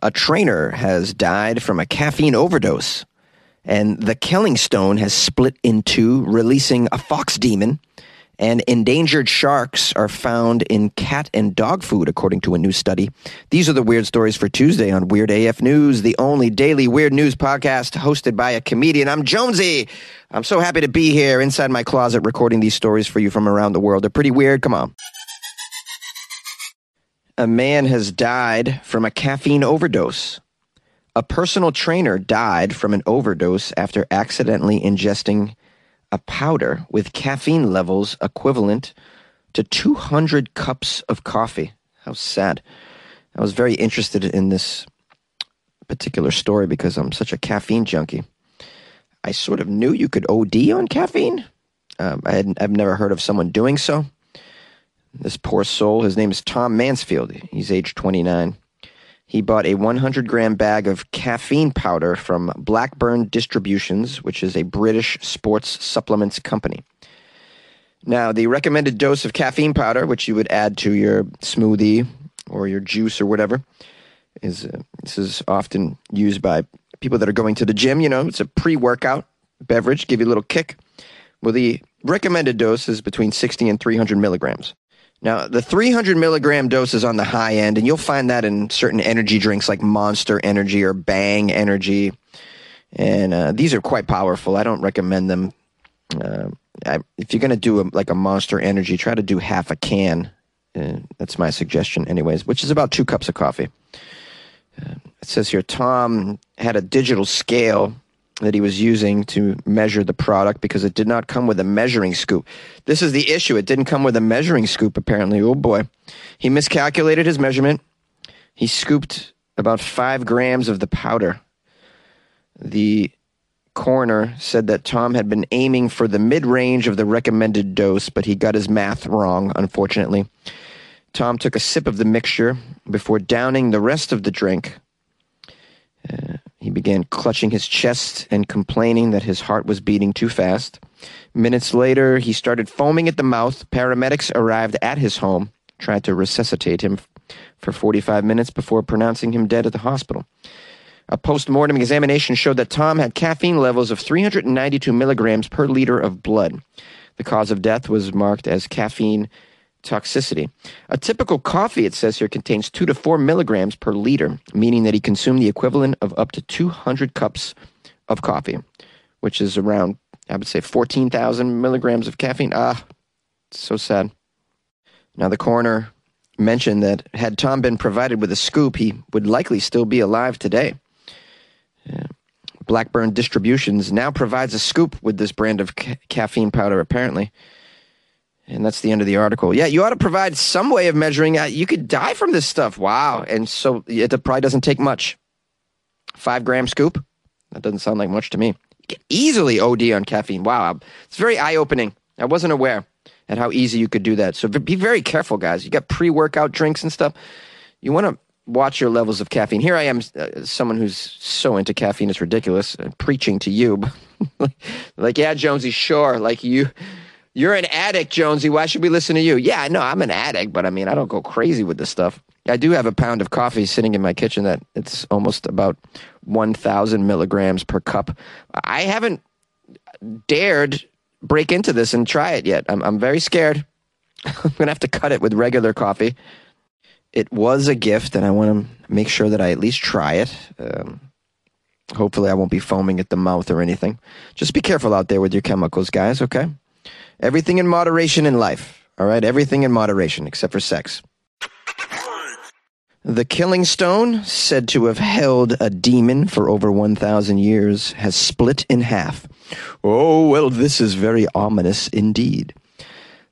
A trainer has died from a caffeine overdose. And the Killing Stone has split in two, releasing a fox demon. And endangered sharks are found in cat and dog food, according to a new study. These are the weird stories for Tuesday on Weird AF News, the only daily weird news podcast hosted by a comedian. I'm Jonesy. I'm so happy to be here inside my closet recording these stories for you from around the world. They're pretty weird. Come on. A man has died from a caffeine overdose. A personal trainer died from an overdose after accidentally ingesting a powder with caffeine levels equivalent to 200 cups of coffee. How sad. I was very interested in this particular story because I'm such a caffeine junkie. I sort of knew you could OD on caffeine. Um, I had, I've never heard of someone doing so. This poor soul, his name is Tom Mansfield. He's age 29. He bought a 100 gram bag of caffeine powder from Blackburn Distributions, which is a British sports supplements company. Now, the recommended dose of caffeine powder, which you would add to your smoothie or your juice or whatever, is uh, this is often used by people that are going to the gym. You know, it's a pre-workout beverage, give you a little kick. Well, the recommended dose is between 60 and 300 milligrams. Now, the 300 milligram dose is on the high end, and you'll find that in certain energy drinks like Monster Energy or Bang Energy. And uh, these are quite powerful. I don't recommend them. Uh, I, if you're going to do a, like a Monster Energy, try to do half a can. Uh, that's my suggestion, anyways, which is about two cups of coffee. Uh, it says here Tom had a digital scale that he was using to measure the product because it did not come with a measuring scoop. This is the issue. It didn't come with a measuring scoop, apparently. Oh boy. He miscalculated his measurement. He scooped about five grams of the powder. The coroner said that Tom had been aiming for the mid range of the recommended dose, but he got his math wrong, unfortunately. Tom took a sip of the mixture before downing the rest of the drink. Uh, began clutching his chest and complaining that his heart was beating too fast. Minutes later, he started foaming at the mouth. Paramedics arrived at his home, tried to resuscitate him for 45 minutes before pronouncing him dead at the hospital. A post mortem examination showed that Tom had caffeine levels of 392 milligrams per liter of blood. The cause of death was marked as caffeine toxicity. A typical coffee, it says here, contains two to four milligrams per liter, meaning that he consumed the equivalent of up to 200 cups of coffee, which is around, I would say, 14,000 milligrams of caffeine. Ah, so sad. Now, the coroner mentioned that had Tom been provided with a scoop, he would likely still be alive today. Yeah. Blackburn Distributions now provides a scoop with this brand of ca- caffeine powder, apparently. And that's the end of the article. Yeah, you ought to provide some way of measuring. You could die from this stuff. Wow. And so it probably doesn't take much. Five gram scoop? That doesn't sound like much to me. You can easily OD on caffeine. Wow. It's very eye opening. I wasn't aware at how easy you could do that. So be very careful, guys. You got pre workout drinks and stuff. You want to watch your levels of caffeine. Here I am, uh, someone who's so into caffeine, it's ridiculous, uh, preaching to you. like, yeah, Jonesy, sure. Like, you you're an addict, Jonesy. Why should we listen to you? Yeah, I know I'm an addict, but I mean, I don't go crazy with this stuff. I do have a pound of coffee sitting in my kitchen that it's almost about 1,000 milligrams per cup. I haven't dared break into this and try it yet. I'm, I'm very scared. I'm going to have to cut it with regular coffee. It was a gift, and I want to make sure that I at least try it. Um, hopefully, I won't be foaming at the mouth or anything. Just be careful out there with your chemicals, guys, okay? Everything in moderation in life. All right? Everything in moderation, except for sex. The Killing Stone, said to have held a demon for over 1,000 years, has split in half. Oh, well, this is very ominous indeed.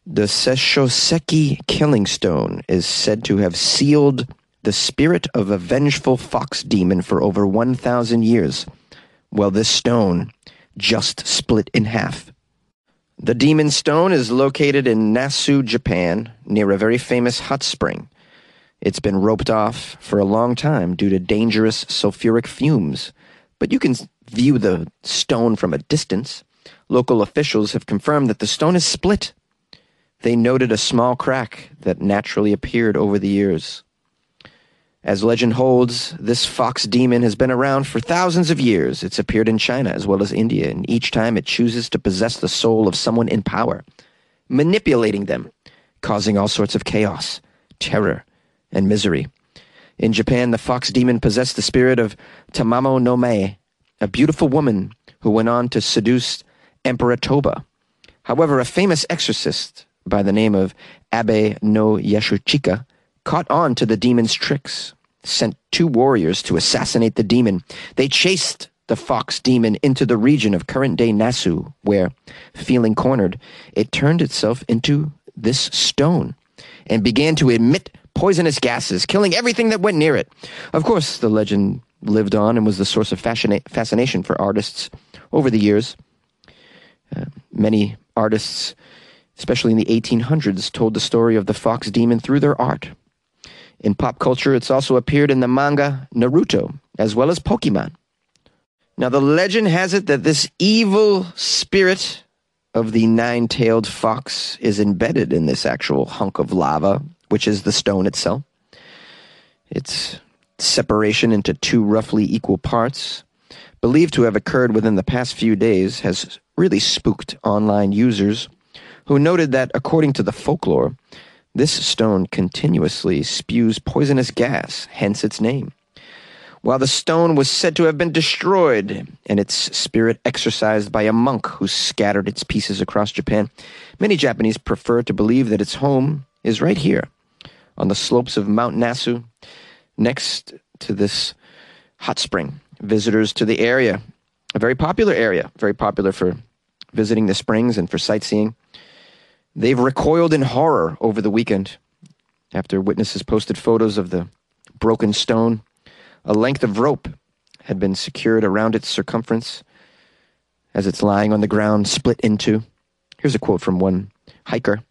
The Sesshoseki Killing Stone is said to have sealed the spirit of a vengeful fox demon for over 1,000 years. Well, this stone just split in half. The Demon Stone is located in Nasu, Japan, near a very famous hot spring. It's been roped off for a long time due to dangerous sulfuric fumes, but you can view the stone from a distance. Local officials have confirmed that the stone is split. They noted a small crack that naturally appeared over the years. As legend holds, this fox demon has been around for thousands of years. It's appeared in China as well as India, and each time it chooses to possess the soul of someone in power, manipulating them, causing all sorts of chaos, terror, and misery. In Japan, the fox demon possessed the spirit of Tamamo no Mae, a beautiful woman who went on to seduce Emperor Toba. However, a famous exorcist by the name of Abe no Yasuchika caught on to the demon's tricks, sent two warriors to assassinate the demon. They chased the fox demon into the region of current day Nasu, where, feeling cornered, it turned itself into this stone and began to emit poisonous gases, killing everything that went near it. Of course, the legend lived on and was the source of fascina- fascination for artists over the years. Uh, many artists, especially in the 1800s, told the story of the fox demon through their art. In pop culture, it's also appeared in the manga Naruto, as well as Pokemon. Now, the legend has it that this evil spirit of the nine tailed fox is embedded in this actual hunk of lava, which is the stone itself. Its separation into two roughly equal parts, believed to have occurred within the past few days, has really spooked online users who noted that, according to the folklore, this stone continuously spews poisonous gas, hence its name. While the stone was said to have been destroyed and its spirit exorcised by a monk who scattered its pieces across Japan, many Japanese prefer to believe that its home is right here, on the slopes of Mount Nasu, next to this hot spring. Visitors to the area, a very popular area, very popular for visiting the springs and for sightseeing, They've recoiled in horror over the weekend after witnesses posted photos of the broken stone. A length of rope had been secured around its circumference as it's lying on the ground, split into. Here's a quote from one hiker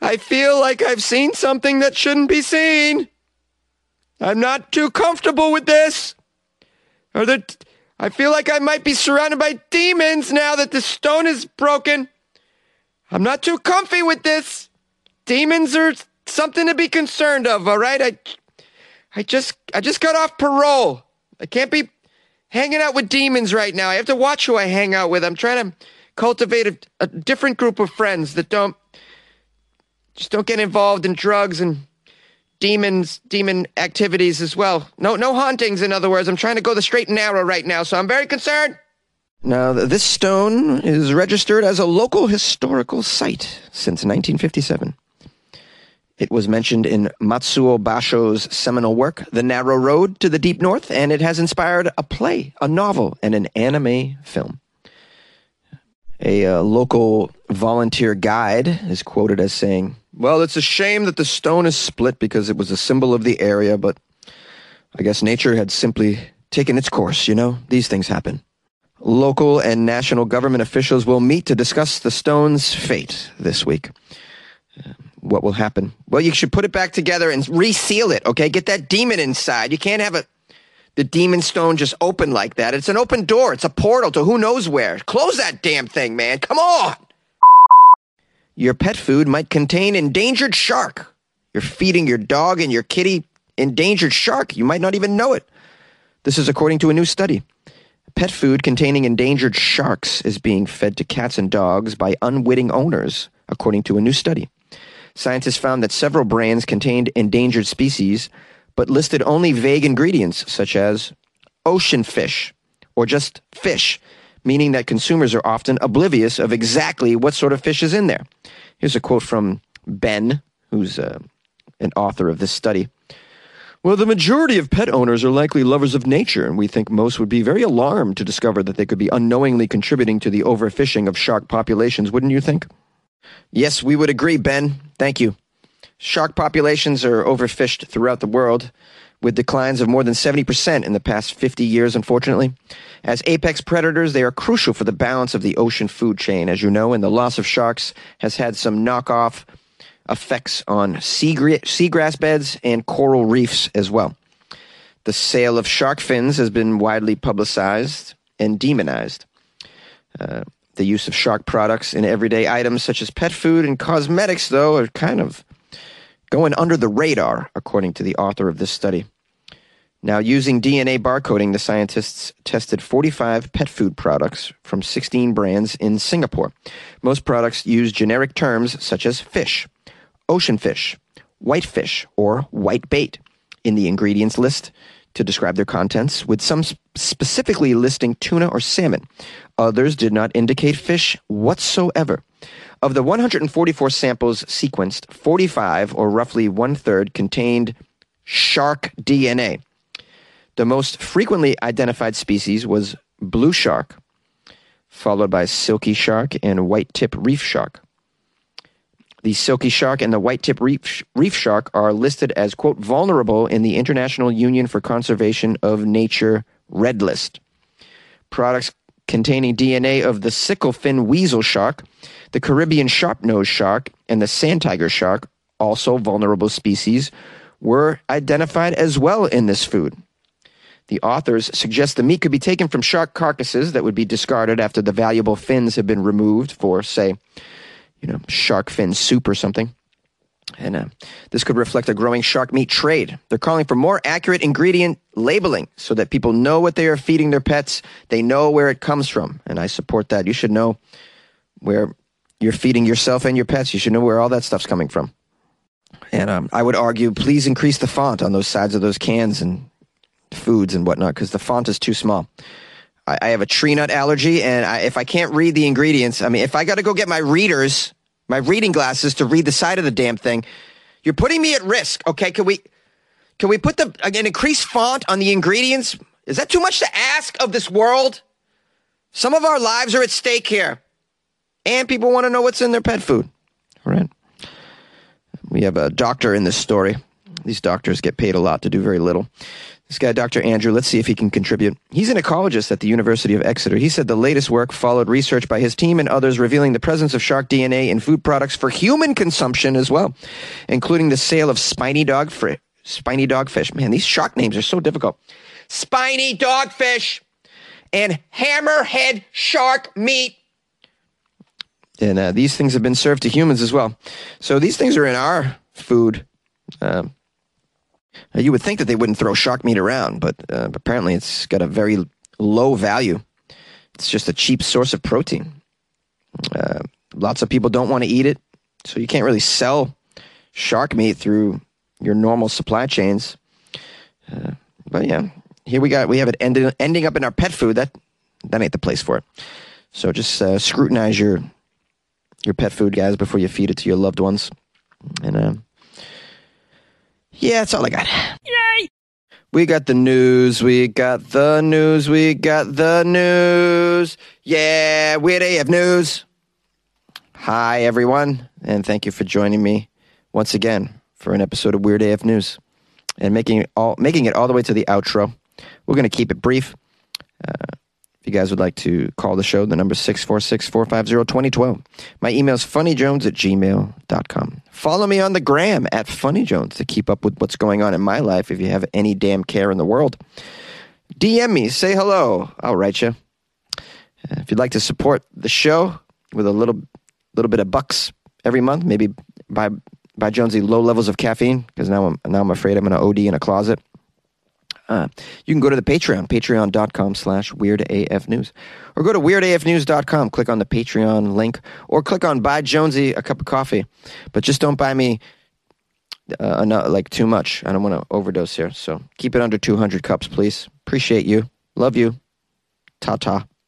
I feel like I've seen something that shouldn't be seen. I'm not too comfortable with this. Or that I feel like I might be surrounded by demons now that the stone is broken. I'm not too comfy with this. Demons are something to be concerned of, all right? I I just I just got off parole. I can't be hanging out with demons right now. I have to watch who I hang out with. I'm trying to cultivate a, a different group of friends that don't just don't get involved in drugs and demons demon activities as well. No no hauntings in other words. I'm trying to go the straight and narrow right now, so I'm very concerned. Now, this stone is registered as a local historical site since 1957. It was mentioned in Matsuo Basho's seminal work, The Narrow Road to the Deep North, and it has inspired a play, a novel, and an anime film. A uh, local volunteer guide is quoted as saying, Well, it's a shame that the stone is split because it was a symbol of the area, but I guess nature had simply taken its course, you know? These things happen. Local and national government officials will meet to discuss the stone's fate this week. Uh, what will happen? Well, you should put it back together and reseal it, okay? Get that demon inside. You can't have a, the demon stone just open like that. It's an open door, it's a portal to who knows where. Close that damn thing, man. Come on! Your pet food might contain endangered shark. You're feeding your dog and your kitty endangered shark. You might not even know it. This is according to a new study. Pet food containing endangered sharks is being fed to cats and dogs by unwitting owners, according to a new study. Scientists found that several brands contained endangered species, but listed only vague ingredients such as ocean fish or just fish, meaning that consumers are often oblivious of exactly what sort of fish is in there. Here's a quote from Ben, who's uh, an author of this study. Well, the majority of pet owners are likely lovers of nature, and we think most would be very alarmed to discover that they could be unknowingly contributing to the overfishing of shark populations, wouldn't you think? Yes, we would agree, Ben. Thank you. Shark populations are overfished throughout the world, with declines of more than 70% in the past 50 years, unfortunately. As apex predators, they are crucial for the balance of the ocean food chain, as you know, and the loss of sharks has had some knockoff effects on seagrass beds and coral reefs as well. The sale of shark fins has been widely publicized and demonized. Uh, the use of shark products in everyday items such as pet food and cosmetics, though, are kind of going under the radar, according to the author of this study. Now, using DNA barcoding, the scientists tested 45 pet food products from 16 brands in Singapore. Most products use generic terms such as fish, ocean fish, white fish, or white bait in the ingredients list to describe their contents, with some specifically listing tuna or salmon. Others did not indicate fish whatsoever. Of the 144 samples sequenced, 45, or roughly one third, contained shark DNA. The most frequently identified species was blue shark, followed by silky shark and white tip reef shark. The silky shark and the white tip reef, reef shark are listed as, quote, vulnerable in the International Union for Conservation of Nature Red List. Products containing DNA of the sickle fin weasel shark, the Caribbean sharp-nosed shark, and the sand tiger shark, also vulnerable species, were identified as well in this food. The authors suggest the meat could be taken from shark carcasses that would be discarded after the valuable fins have been removed for, say, you know, shark fin soup or something. And uh, this could reflect a growing shark meat trade. They're calling for more accurate ingredient labeling so that people know what they are feeding their pets. They know where it comes from. And I support that. You should know where you're feeding yourself and your pets. You should know where all that stuff's coming from. And um, I would argue, please increase the font on those sides of those cans and foods and whatnot because the font is too small. I, I have a tree nut allergy, and I, if I can't read the ingredients, I mean, if I got to go get my readers, my reading glasses to read the side of the damn thing, you're putting me at risk. Okay, can we can we put the an increased font on the ingredients? Is that too much to ask of this world? Some of our lives are at stake here, and people want to know what's in their pet food. All right. We have a doctor in this story. These doctors get paid a lot to do very little. This guy, Dr. Andrew, let's see if he can contribute. He's an ecologist at the University of Exeter. He said the latest work followed research by his team and others revealing the presence of shark DNA in food products for human consumption as well, including the sale of spiny dog fr- spiny dogfish. Man, these shark names are so difficult. Spiny dogfish and hammerhead shark meat. And uh, these things have been served to humans as well. So these things are in our food. Um, you would think that they wouldn't throw shark meat around, but uh, apparently it's got a very low value. It's just a cheap source of protein. Uh, lots of people don't want to eat it, so you can't really sell shark meat through your normal supply chains. Uh, but yeah, here we got we have it ending up in our pet food. That that ain't the place for it. So just uh, scrutinize your your pet food, guys, before you feed it to your loved ones. And uh, yeah, that's all I got. Yay! We got the news. We got the news. We got the news. Yeah, Weird AF News. Hi, everyone, and thank you for joining me once again for an episode of Weird AF News and making it all making it all the way to the outro. We're going to keep it brief. Uh, if you guys would like to call the show, the number is 646 450 2012. My email is funnyjones at gmail.com. Follow me on the gram at funnyjones to keep up with what's going on in my life if you have any damn care in the world. DM me, say hello. I'll write you. Uh, if you'd like to support the show with a little little bit of bucks every month, maybe buy buy Jonesy low levels of caffeine because now I'm now I'm afraid I'm going to OD in a closet. Uh, you can go to the Patreon, patreon.com slash weirdafnews. Or go to weirdafnews.com, click on the Patreon link, or click on Buy Jonesy a cup of coffee. But just don't buy me uh, like too much. I don't want to overdose here. So keep it under 200 cups, please. Appreciate you. Love you. Ta ta.